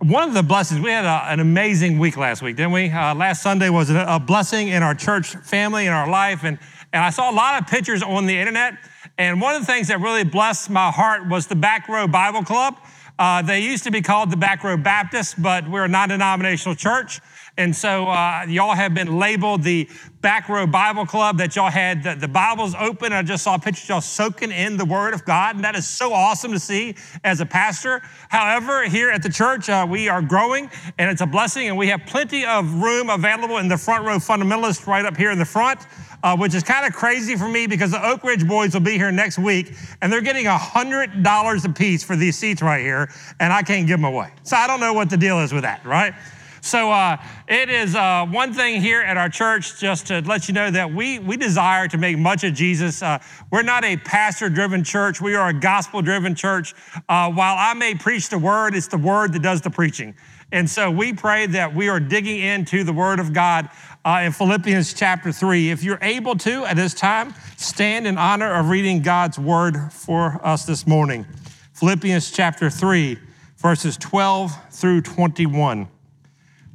One of the blessings, we had a, an amazing week last week, didn't we? Uh, last Sunday was a, blessing in our church family, in our life. And, and I saw a lot of pictures on the internet. And one of the things that really blessed my heart was the Back Row Bible Club. Uh, they used to be called the Back Row Baptist, but we're a non denominational church. And so uh, y'all have been labeled the Back Row Bible Club, that y'all had the, the Bibles open. I just saw pictures y'all soaking in the Word of God, and that is so awesome to see as a pastor. However, here at the church, uh, we are growing, and it's a blessing, and we have plenty of room available in the front row fundamentalist right up here in the front. Uh, which is kind of crazy for me because the Oak Ridge boys will be here next week and they're getting $100 a piece for these seats right here, and I can't give them away. So I don't know what the deal is with that, right? So uh, it is uh, one thing here at our church just to let you know that we, we desire to make much of Jesus. Uh, we're not a pastor driven church, we are a gospel driven church. Uh, while I may preach the word, it's the word that does the preaching. And so we pray that we are digging into the word of God uh, in Philippians chapter 3. If you're able to at this time, stand in honor of reading God's word for us this morning. Philippians chapter 3, verses 12 through 21.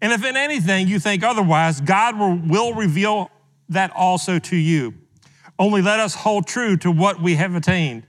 And if in anything you think otherwise, God will, reveal that also to you. Only let us hold true to what we have attained.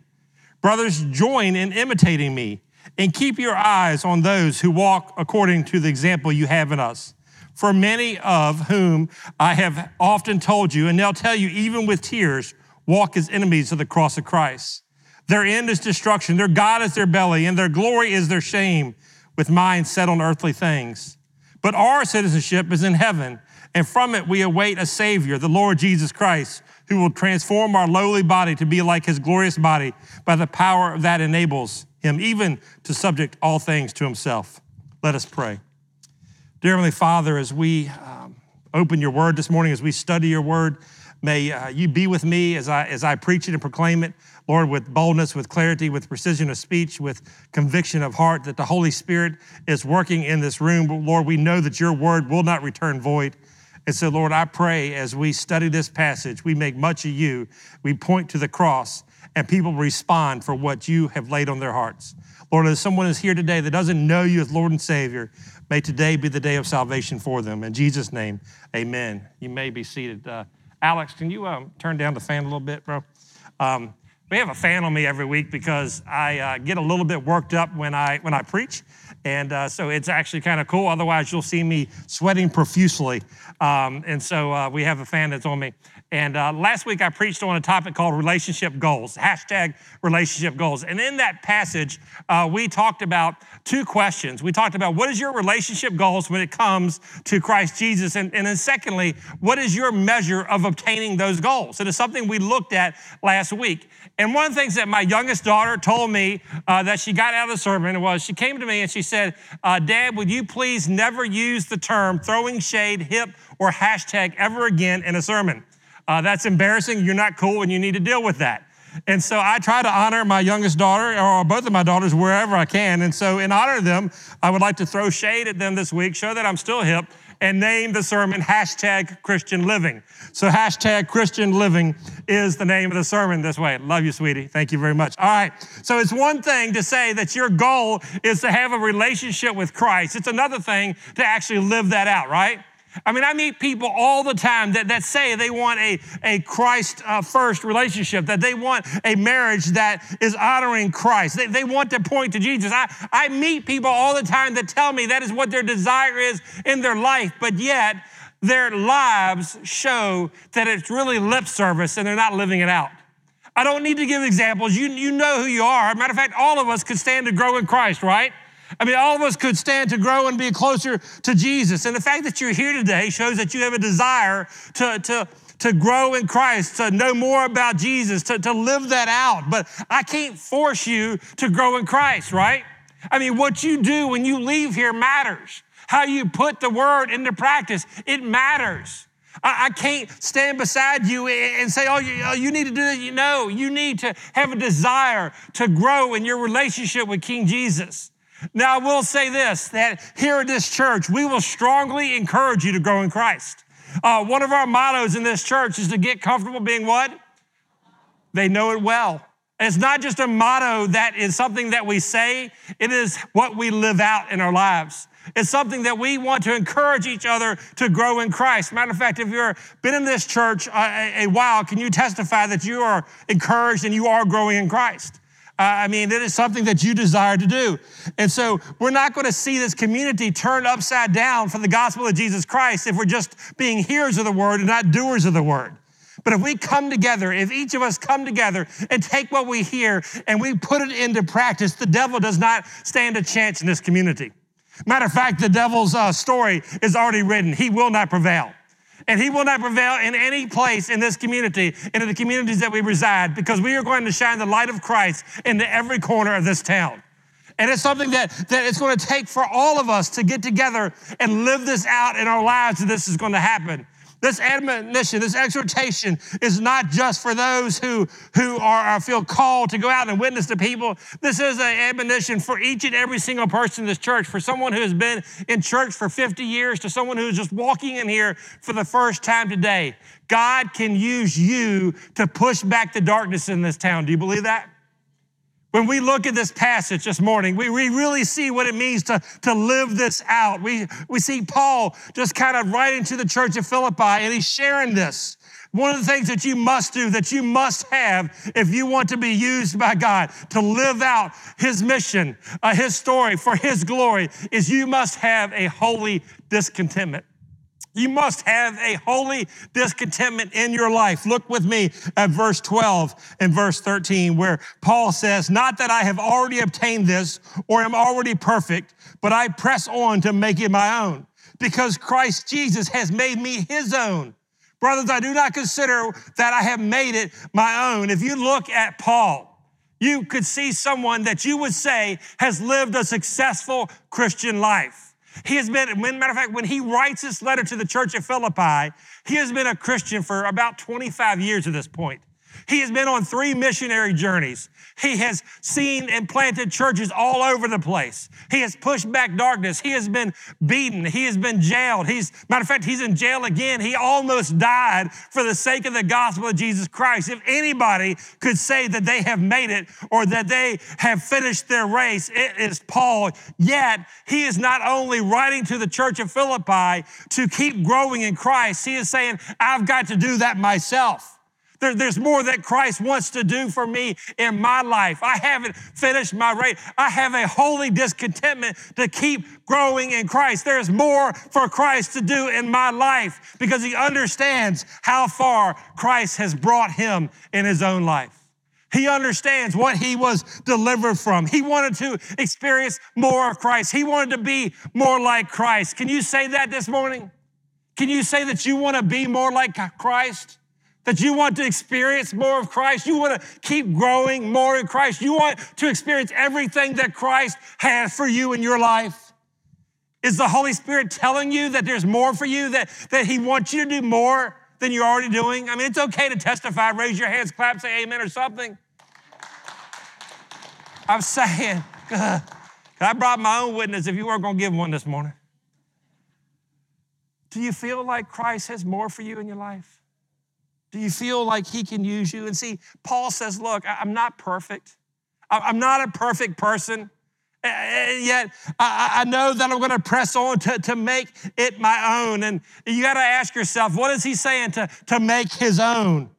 Brothers, join in imitating me and keep your eyes on those who walk according to the example you have in us. For many of whom I have often told you, and they'll tell you even with tears, walk as enemies of the cross of Christ. Their end is destruction, their God is their belly, and their glory is their shame, with minds set on earthly things. But our citizenship is in heaven, and from it we await a Savior, the Lord Jesus Christ, who will transform our lowly body to be like his glorious body by the power that enables him even to subject all things to himself. Let us pray. Dear Heavenly Father, as we um, open your word this morning, as we study your word, may uh, you be with me as I, as I preach it and proclaim it. Lord, with boldness, with clarity, with precision of speech, with conviction of heart, that the Holy Spirit is working in this room. But Lord, we know that your word will not return void. And so, Lord, I pray as we study this passage, we make much of you, we point to the cross, and people respond for what you have laid on their hearts. Lord, as someone is here today that doesn't know you as Lord and Savior, may today be the day of salvation for them. In Jesus' name, amen. You may be seated. Uh, Alex, can you um, turn down the fan a little bit, bro? Um, we have a fan on me every week because I uh, get a little bit worked up when I when I preach, and uh, so it's actually kind of cool. Otherwise, you'll see me sweating profusely, um, and so uh, we have a fan that's on me. And uh, last week I preached on a topic called relationship goals, hashtag relationship goals. And in that passage, uh, we talked about two questions. We talked about what is your relationship goals when it comes to Christ Jesus? And, and then secondly, what is your measure of obtaining those goals? It is something we looked at last week. And one of the things that my youngest daughter told me uh, that she got out of the sermon was she came to me and she said, uh, Dad, would you please never use the term throwing shade, hip, or hashtag ever again in a sermon? Uh, that's embarrassing. You're not cool, and you need to deal with that. And so I try to honor my youngest daughter, or both of my daughters, wherever I can. And so, in honor of them, I would like to throw shade at them this week, show that I'm still hip, and name the sermon hashtag Christian Living. So, hashtag Christian Living is the name of the sermon this way. Love you, sweetie. Thank you very much. All right. So, it's one thing to say that your goal is to have a relationship with Christ, it's another thing to actually live that out, right? I mean, I meet people all the time that, that say they want a, a Christ uh, first relationship, that they want a marriage that is honoring Christ. They, they want to point to Jesus. I, I meet people all the time that tell me that is what their desire is in their life, but yet their lives show that it's really lip service and they're not living it out. I don't need to give examples. You, you know who you are. Matter of fact, all of us could stand to grow in Christ, right? I mean, all of us could stand to grow and be closer to Jesus. And the fact that you're here today shows that you have a desire to, to, to grow in Christ, to know more about Jesus, to, to live that out. But I can't force you to grow in Christ, right? I mean, what you do when you leave here matters. How you put the word into practice, it matters. I, can't stand beside you and say, oh you, oh, you need to do. You know, you need to have a desire to grow in your relationship with King Jesus. Now, I will say this that here at this church, we will strongly encourage you to grow in Christ. Uh, one of our mottos in this church is to get comfortable being what? They know it well. And it's not just a motto that is something that we say, it is what we live out in our lives. It's something that we want to encourage each other to grow in Christ. Matter of fact, if you've been in this church a, a while, can you testify that you are encouraged and you are growing in Christ? I mean, it is something that you desire to do. And so we're not going to see this community turned upside down for the gospel of Jesus Christ if we're just being hearers of the word and not doers of the word. But if we come together, if each of us come together and take what we hear and we put it into practice, the devil does not stand a chance in this community. Matter of fact, the devil's uh, story is already written. He will not prevail. And he will not prevail in any place in this community and in the communities that we reside because we are going to shine the light of Christ into every corner of this town. And it's something that, that it's going to take for all of us to get together and live this out in our lives that this is going to happen. This admonition, this exhortation is not just for those who, who are, feel called to go out and witness to people. This is an admonition for each and every single person in this church, for someone who has been in church for 50 years to someone who's just walking in here for the first time today. God can use you to push back the darkness in this town. Do you believe that? When we look at this passage this morning, we, we really see what it means to, to live this out. We, we see Paul just kind of writing to the church of Philippi, and he's sharing this. One of the things that you must do, that you must have if you want to be used by God to live out His mission, uh, His story for His glory, is you must have a holy discontentment. You must have a holy discontentment in your life. Look with me at verse 12 and verse 13, where Paul says, Not that I have already obtained this or am already perfect, but I press on to make it my own, because Christ Jesus has made me his own. Brothers, I do not consider that I have made it my own. If you look at Paul, you could see someone that you would say has lived a successful Christian life. He has been, matter of fact, when he writes this letter to the church at Philippi, he has been a Christian for about 25 years at this point. He has been on three missionary journeys. He has seen and planted churches all over the place. He has pushed back darkness. He has been beaten. He has been jailed. He's, matter of fact, he's in jail again. He almost died for the sake of the gospel of Jesus Christ. If anybody could say that they have made it or that they have finished their race, it is Paul. Yet, he is not only writing to the church of Philippi to keep growing in Christ, he is saying, I've got to do that myself. There, there's more that Christ wants to do for me in my life. I haven't finished my race. I have a holy discontentment to keep growing in Christ. There's more for Christ to do in my life because he understands how far Christ has brought him in his own life. He understands what he was delivered from. He wanted to experience more of Christ. He wanted to be more like Christ. Can you say that this morning? Can you say that you want to be more like Christ? That you want to experience more of Christ. You want to keep growing more in Christ. You want to experience everything that Christ has for you in your life. Is the Holy Spirit telling you that there's more for you, that, that He wants you to do more than you're already doing? I mean, it's okay to testify, raise your hands, clap, say amen or something. I'm saying, I brought my own witness if you weren't going to give one this morning. Do you feel like Christ has more for you in your life? Do you feel like he can use you? And see, Paul says, Look, I'm not perfect. I'm not a perfect person. And yet, I know that I'm going to press on to, to make it my own. And you got to ask yourself, what is he saying to, to make his own?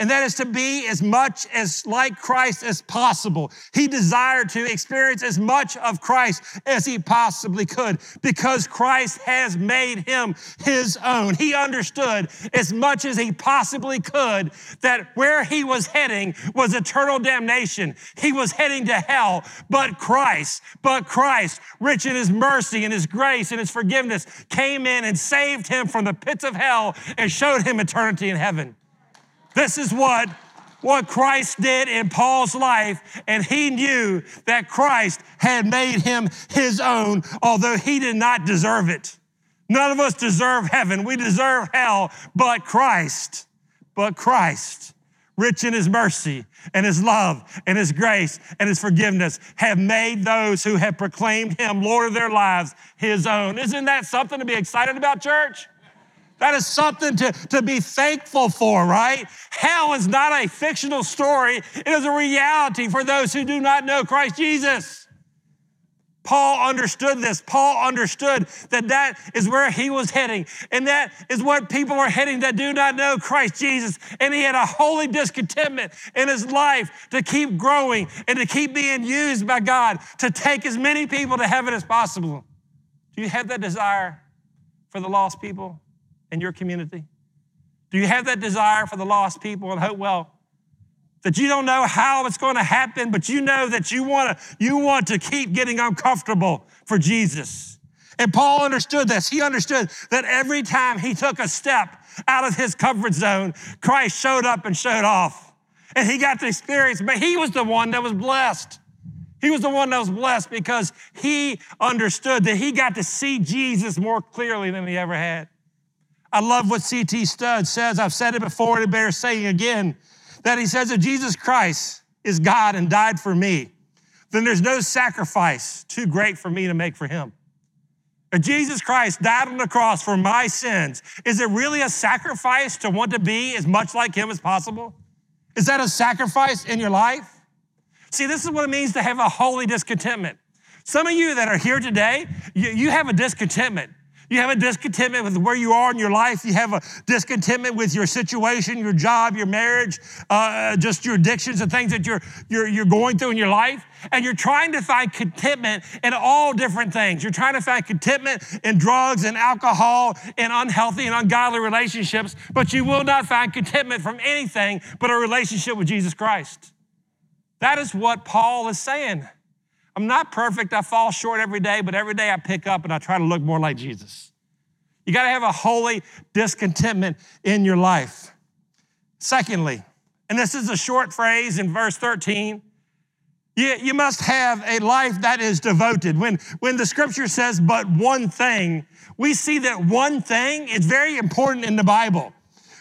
And that is to be as much as like Christ as possible. He desired to experience as much of Christ as he possibly could because Christ has made him his own. He understood as much as he possibly could that where he was heading was eternal damnation. He was heading to hell, but Christ, but Christ, rich in his mercy and his grace and his forgiveness, came in and saved him from the pits of hell and showed him eternity in heaven. This is what what Christ did in Paul's life, and he knew that Christ had made him his own, although he did not deserve it. None of us deserve heaven. We deserve hell, but Christ, but Christ, rich in his mercy and his love and his grace and his forgiveness, have made those who have proclaimed him Lord of their lives his own. Isn't that something to be excited about, church? That is something to, to be thankful for, right? Hell is not a fictional story, it is a reality for those who do not know Christ Jesus. Paul understood this. Paul understood that that is where he was heading, and that is what people are heading that do not know Christ Jesus. And he had a holy discontentment in his life to keep growing and to keep being used by God to take as many people to heaven as possible. Do you have that desire for the lost people? In your community? Do you have that desire for the lost people in Hopewell? That you don't know how it's going to happen, but you know that you want to you want to keep getting uncomfortable for Jesus. And Paul understood this. He understood that every time he took a step out of his comfort zone, Christ showed up and showed off. And he got to experience, but he was the one that was blessed. He was the one that was blessed because he understood that he got to see Jesus more clearly than he ever had. I love what C.T. Studd says. I've said it before, and it bears saying again that he says if Jesus Christ is God and died for me, then there's no sacrifice too great for me to make for him. If Jesus Christ died on the cross for my sins, is it really a sacrifice to want to be as much like him as possible? Is that a sacrifice in your life? See, this is what it means to have a holy discontentment. Some of you that are here today, you, you have a discontentment. You have a discontentment with where you are in your life. You have a discontentment with your situation, your job, your marriage, uh, just your addictions and things that you're, you're, you're going through in your life. And you're trying to find contentment in all different things. You're trying to find contentment in drugs and alcohol and unhealthy and ungodly relationships, but you will not find contentment from anything but a relationship with Jesus Christ. That is what Paul is saying. I'm not perfect. I fall short every day, but every day I pick up and I try to look more like Jesus. You got to have a holy discontentment in your life. Secondly, and this is a short phrase in verse 13, you, you must have a life that is devoted. When, when the scripture says, but one thing, we see that one thing is very important in the Bible.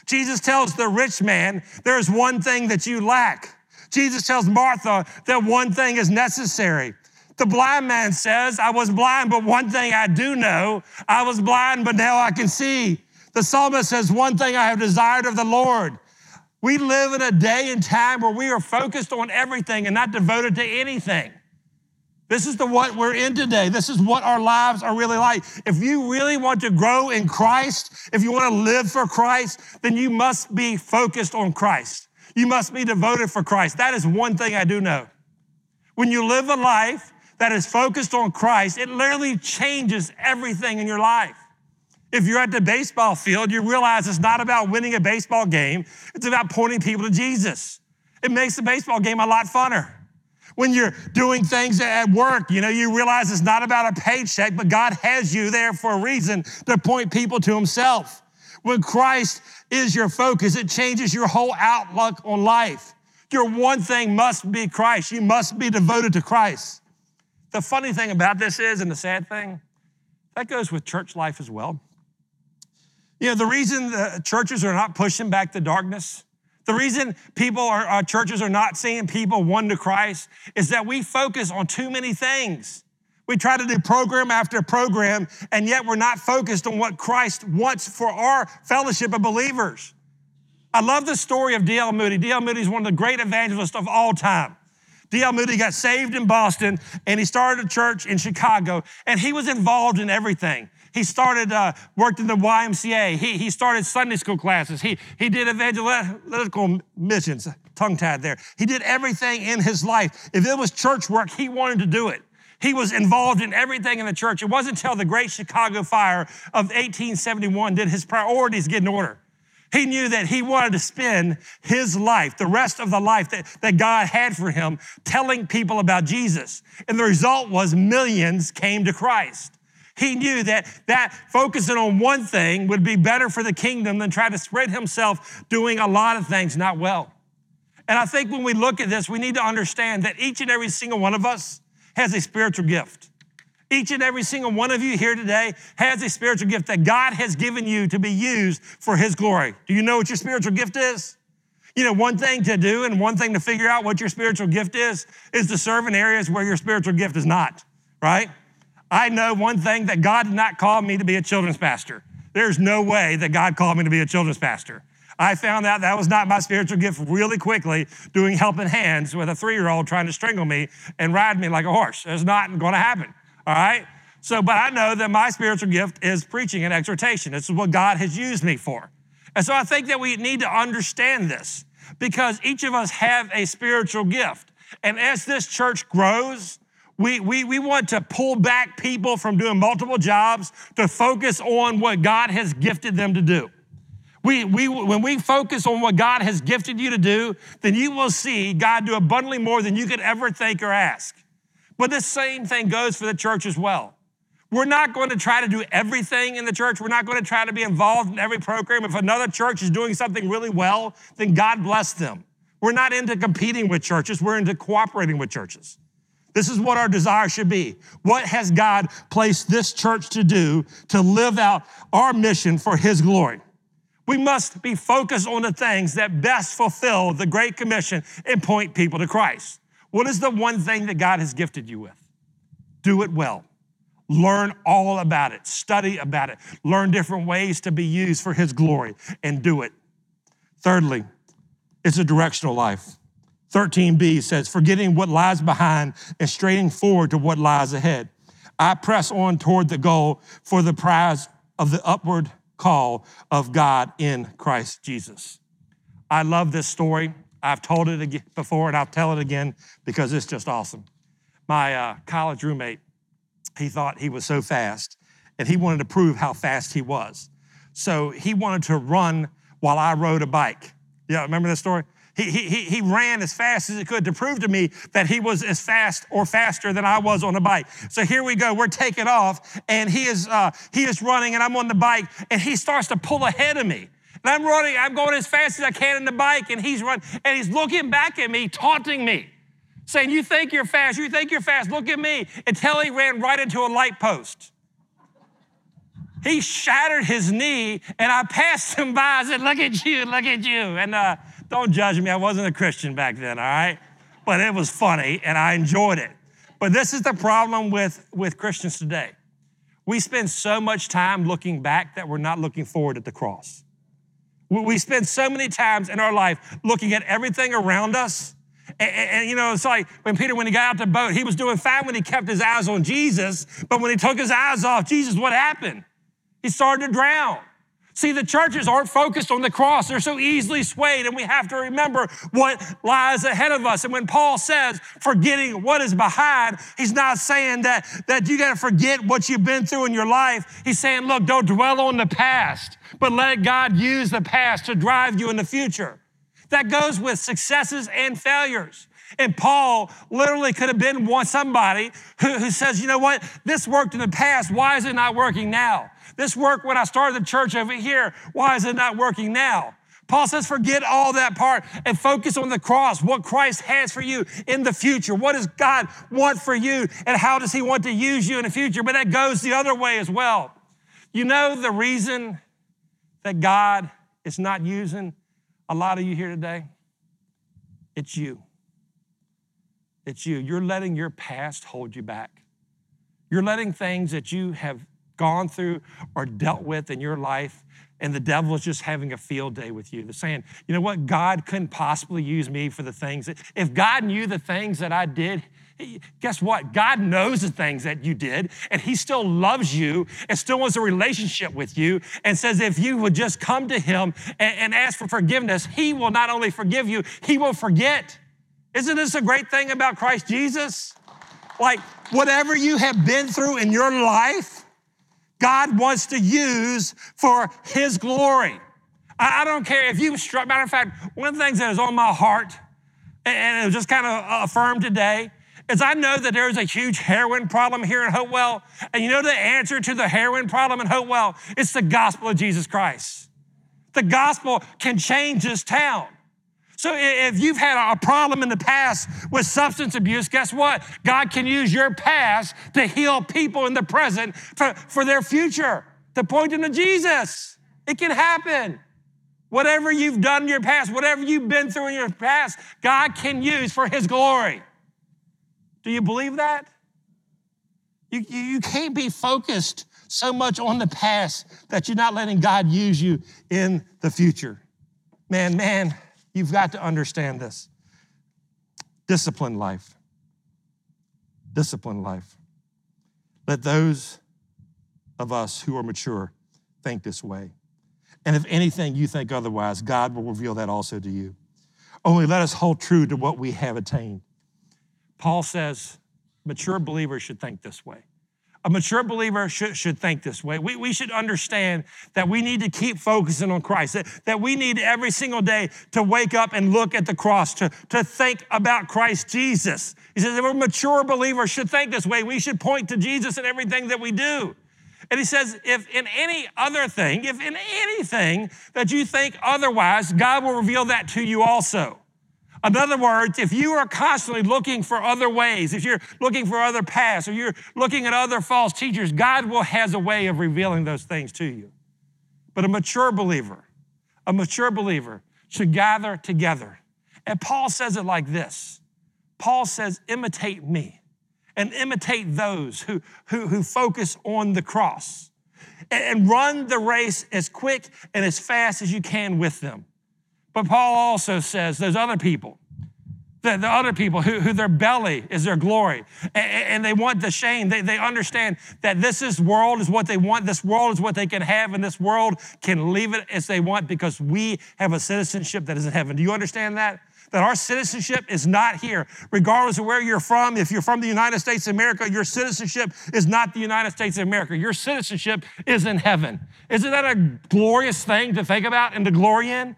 Jesus tells the rich man, there's one thing that you lack. Jesus tells Martha that one thing is necessary. The blind man says, I was blind, but one thing I do know I was blind, but now I can see. The psalmist says, One thing I have desired of the Lord. We live in a day and time where we are focused on everything and not devoted to anything. This is the what we're in today. This is what our lives are really like. If you really want to grow in Christ, if you want to live for Christ, then you must be focused on Christ. You must be devoted for Christ. That is one thing I do know. When you live a life that is focused on Christ, it literally changes everything in your life. If you're at the baseball field, you realize it's not about winning a baseball game, it's about pointing people to Jesus. It makes the baseball game a lot funner. When you're doing things at work, you know, you realize it's not about a paycheck, but God has you there for a reason to point people to Himself. When Christ is your focus, it changes your whole outlook on life. Your one thing must be Christ. You must be devoted to Christ. The funny thing about this is, and the sad thing, that goes with church life as well. You know, the reason the churches are not pushing back the darkness, the reason people are, our churches are not seeing people one to Christ is that we focus on too many things. We try to do program after program, and yet we're not focused on what Christ wants for our fellowship of believers. I love the story of D.L. Moody. D.L. Moody is won of the great evangelists of all time. D.L. Moody got saved in Boston and he started a church in Chicago and he was involved in everything. He started, uh, worked in the YMCA. He, he started Sunday school classes. He, he did evangelical missions, tongue tied there. He did everything in his life. If it was church work, he wanted to do it. He was involved in everything in the church. It wasn't until the Great Chicago Fire of 1871 did his priorities get in order. He knew that he wanted to spend his life, the rest of the life that, that God had for him, telling people about Jesus. And the result was millions came to Christ. He knew that that focusing on one thing would be better for the kingdom than try to spread himself doing a lot of things not well. And I think when we look at this, we need to understand that each and every single one of us has a spiritual gift. Each and every single one of you here today has a spiritual gift that God has given you to be used for His glory. Do you know what your spiritual gift is? You know, one thing to do and one thing to figure out what your spiritual gift is, is to serve in areas where your spiritual gift is not, right? I know one thing that God did not call me to be a children's pastor. There's no way that God called me to be a children's pastor. I found out that was not my spiritual gift really quickly, doing helping hands with a three year old trying to strangle me and ride me like a horse. It's not going to happen. All right? So, but I know that my spiritual gift is preaching and exhortation. This is what God has used me for. And so I think that we need to understand this because each of us have a spiritual gift. And as this church grows, we, we, we want to pull back people from doing multiple jobs to focus on what God has gifted them to do. We, we, when we focus on what God has gifted you to do, then you will see God do abundantly more than you could ever think or ask. But the same thing goes for the church as well. We're not going to try to do everything in the church. We're not going to try to be involved in every program. If another church is doing something really well, then God bless them. We're not into competing with churches, we're into cooperating with churches. This is what our desire should be. What has God placed this church to do to live out our mission for His glory? We must be focused on the things that best fulfill the Great Commission and point people to Christ. What is the one thing that God has gifted you with? Do it well. Learn all about it, study about it, learn different ways to be used for His glory, and do it. Thirdly, it's a directional life. 13b says, forgetting what lies behind and straining forward to what lies ahead. I press on toward the goal for the prize of the upward call of God in Christ Jesus. I love this story. I've told it before and I'll tell it again because it's just awesome. My uh, college roommate, he thought he was so fast and he wanted to prove how fast he was. So he wanted to run while I rode a bike. Yeah, remember that story? He, he, he ran as fast as he could to prove to me that he was as fast or faster than I was on a bike. So here we go. We're taking off, and he is, uh, he is running, and I'm on the bike, and he starts to pull ahead of me. And I'm running, I'm going as fast as I can in the bike, and he's running, and he's looking back at me, taunting me, saying, You think you're fast, you think you're fast, look at me, until he ran right into a light post. He shattered his knee, and I passed him by. I said, Look at you, look at you. And uh, don't judge me, I wasn't a Christian back then, all right? But it was funny, and I enjoyed it. But this is the problem with, with Christians today. We spend so much time looking back that we're not looking forward at the cross. We spend so many times in our life looking at everything around us. And, and, you know, it's like when Peter, when he got out the boat, he was doing fine when he kept his eyes on Jesus. But when he took his eyes off Jesus, what happened? He started to drown. See, the churches aren't focused on the cross. They're so easily swayed, and we have to remember what lies ahead of us. And when Paul says forgetting what is behind, he's not saying that, that you got to forget what you've been through in your life. He's saying, look, don't dwell on the past, but let God use the past to drive you in the future. That goes with successes and failures. And Paul literally could have been one somebody who, who says, you know what, this worked in the past. Why is it not working now? This worked when I started the church over here. Why is it not working now? Paul says, forget all that part and focus on the cross, what Christ has for you in the future. What does God want for you, and how does He want to use you in the future? But that goes the other way as well. You know the reason that God is not using a lot of you here today? It's you. It's you. You're letting your past hold you back. You're letting things that you have gone through or dealt with in your life, and the devil is just having a field day with you. They're saying, you know what? God couldn't possibly use me for the things that, if God knew the things that I did, guess what? God knows the things that you did, and He still loves you and still wants a relationship with you, and says if you would just come to Him and, and ask for forgiveness, He will not only forgive you, He will forget. Isn't this a great thing about Christ Jesus? Like, whatever you have been through in your life, God wants to use for His glory. I, I don't care if you struck, matter of fact, one of the things that is on my heart, and it was just kind of uh, affirmed today, is I know that there is a huge heroin problem here in Hopewell. And you know the answer to the heroin problem in Hopewell? It's the gospel of Jesus Christ. The gospel can change this town. So if you've had a problem in the past with substance abuse, guess what? God can use your past to heal people in the present for, for their future, to point them to Jesus. It can happen. Whatever you've done in your past, whatever you've been through in your past, God can use for His glory. Do you believe that? You, you, you can't be focused so much on the past that you're not letting God use you in the future. Man, man, you've got to understand this. Discipline life. Discipline life. Let those of us who are mature think this way. And if anything you think otherwise, God will reveal that also to you. Only let us hold true to what we have attained. Paul says mature believers should think this way. A mature believer should, should think this way. We, we should understand that we need to keep focusing on Christ, that, that we need every single day to wake up and look at the cross, to, to think about Christ Jesus. He says, if a mature believer should think this way, we should point to Jesus in everything that we do. And he says, if in any other thing, if in anything that you think otherwise, God will reveal that to you also. In other words, if you are constantly looking for other ways, if you're looking for other paths, or you're looking at other false teachers, God will has a way of revealing those things to you. But a mature believer, a mature believer should gather together. And Paul says it like this Paul says, imitate me and imitate those who, who, who focus on the cross and run the race as quick and as fast as you can with them. But Paul also says there's other people, the, the other people who, who their belly is their glory and, and they want the shame. They, they understand that this is world is what they want. This world is what they can have, and this world can leave it as they want because we have a citizenship that is in heaven. Do you understand that? that our citizenship is not here. Regardless of where you're from, if you're from the United States of America, your citizenship is not the United States of America. Your citizenship is in heaven. Isn't that a glorious thing to think about and to glory in?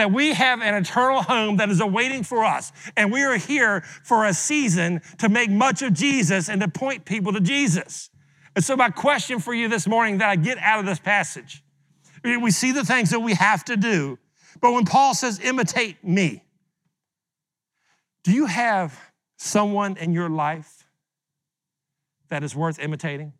That we have an eternal home that is awaiting for us. And we are here for a season to make much of Jesus and to point people to Jesus. And so, my question for you this morning that I get out of this passage we see the things that we have to do, but when Paul says, imitate me, do you have someone in your life that is worth imitating?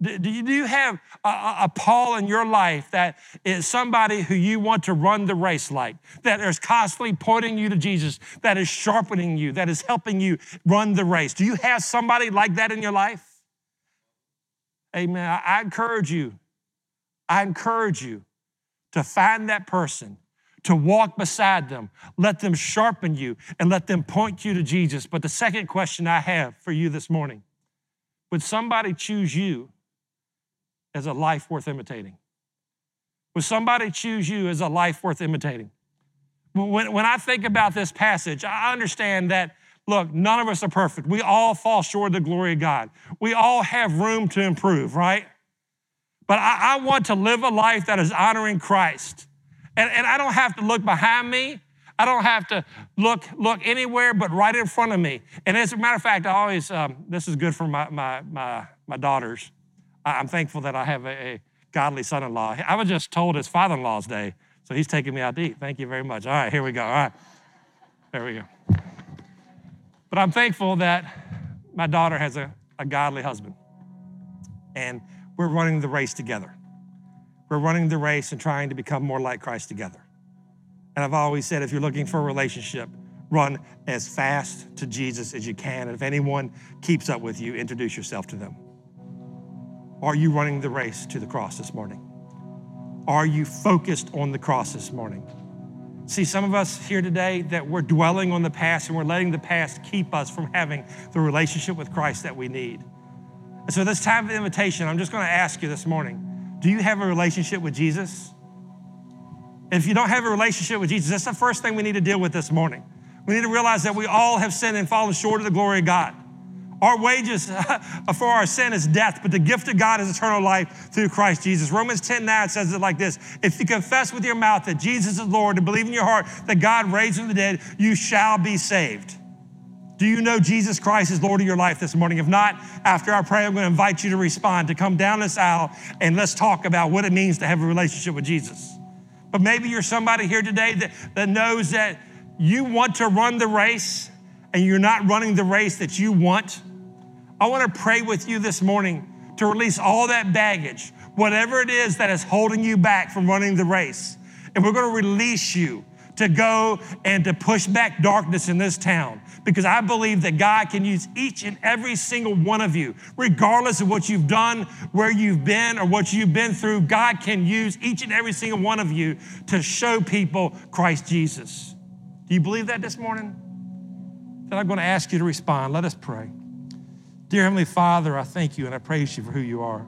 Do you have a, Paul in your life that is somebody who you want to run the race like, that is constantly pointing you to Jesus, that is sharpening you, that is helping you run the race? Do you have somebody like that in your life? Amen. I encourage you, I encourage you to find that person, to walk beside them, let them sharpen you, and let them point you to Jesus. But the second question I have for you this morning would somebody choose you? As a life worth imitating? Would somebody choose you as a life worth imitating? When, when I think about this passage, I understand that, look, none of us are perfect. We all fall short of the glory of God. We all have room to improve, right? But I, I want to live a life that is honoring Christ. And, and I don't have to look behind me. I don't have to look look anywhere but right in front of me. And as a matter of fact, I always um, this is good for my my my, my daughters. I'm thankful that I have a, a godly son in law. I was just told it's father in law's day, so he's taking me out to eat. Thank you very much. All right, here we go. All right, there we go. But I'm thankful that my daughter has a, a godly husband, and we're running the race together. We're running the race and trying to become more like Christ together. And I've always said if you're looking for a relationship, run as fast to Jesus as you can. And if anyone keeps up with you, introduce yourself to them. Are you running the race to the cross this morning? Are you focused on the cross this morning? See, some of us here today that we're dwelling on the past and we're letting the past keep us from having the relationship with Christ that we need. And so, this time of invitation, I'm just going to ask you this morning do you have a relationship with Jesus? If you don't have a relationship with Jesus, that's the first thing we need to deal with this morning. We need to realize that we all have sinned and fallen short of the glory of God. Our wages for our sin is death, but the gift of God is eternal life through Christ Jesus. Romans 10 9 says it like this If you confess with your mouth that Jesus is Lord and believe in your heart that God raised from the dead, you shall be saved. Do you know Jesus Christ is Lord of your life this morning? If not, after our prayer, I'm going to invite you to respond, to come down this aisle, and let's talk about what it means to have a relationship with Jesus. But maybe you're somebody here today that, that knows that you want to run the race and you're not running the race that you want. I want to pray with you this morning to release all that baggage, whatever it is that is holding you back from running the race. And we're going to release you to go and to push back darkness in this town because I believe that God can use each and every single one of you, regardless of what you've done, where you've been, or what you've been through. God can use each and every single one of you to show people Christ Jesus. Do you believe that this morning? Then I'm going to ask you to respond. Let us pray. Dear Heavenly Father, I thank you and I praise you for who you are.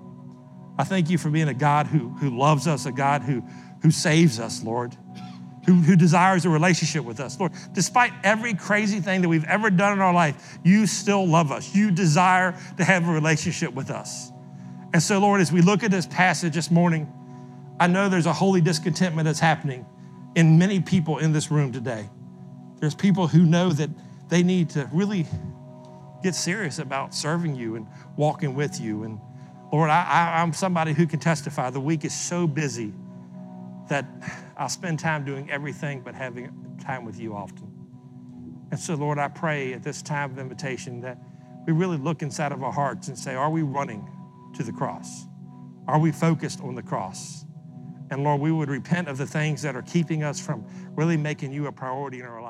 I thank you for being a God who, who loves us, a God who, who saves us, Lord who, who desires a relationship with us. Lord, despite every crazy thing that we've ever done in our life, you still love us. You desire to have a relationship with us. And so, Lord, as we look at this passage this morning, I know there's a holy discontentment that's happening in many people in this room today. There's people who know that they need to really get serious about serving you and walking with you. And Lord, I, am somebody who can testify the week is so busy that I'll spend time doing everything but having time with you often. And so, Lord, I pray at this time of invitation that we really look inside of our hearts and say, Are we running to the cross? Are we focused on the cross? And Lord, we would repent of the things that are keeping us from really making you a priority in our lives.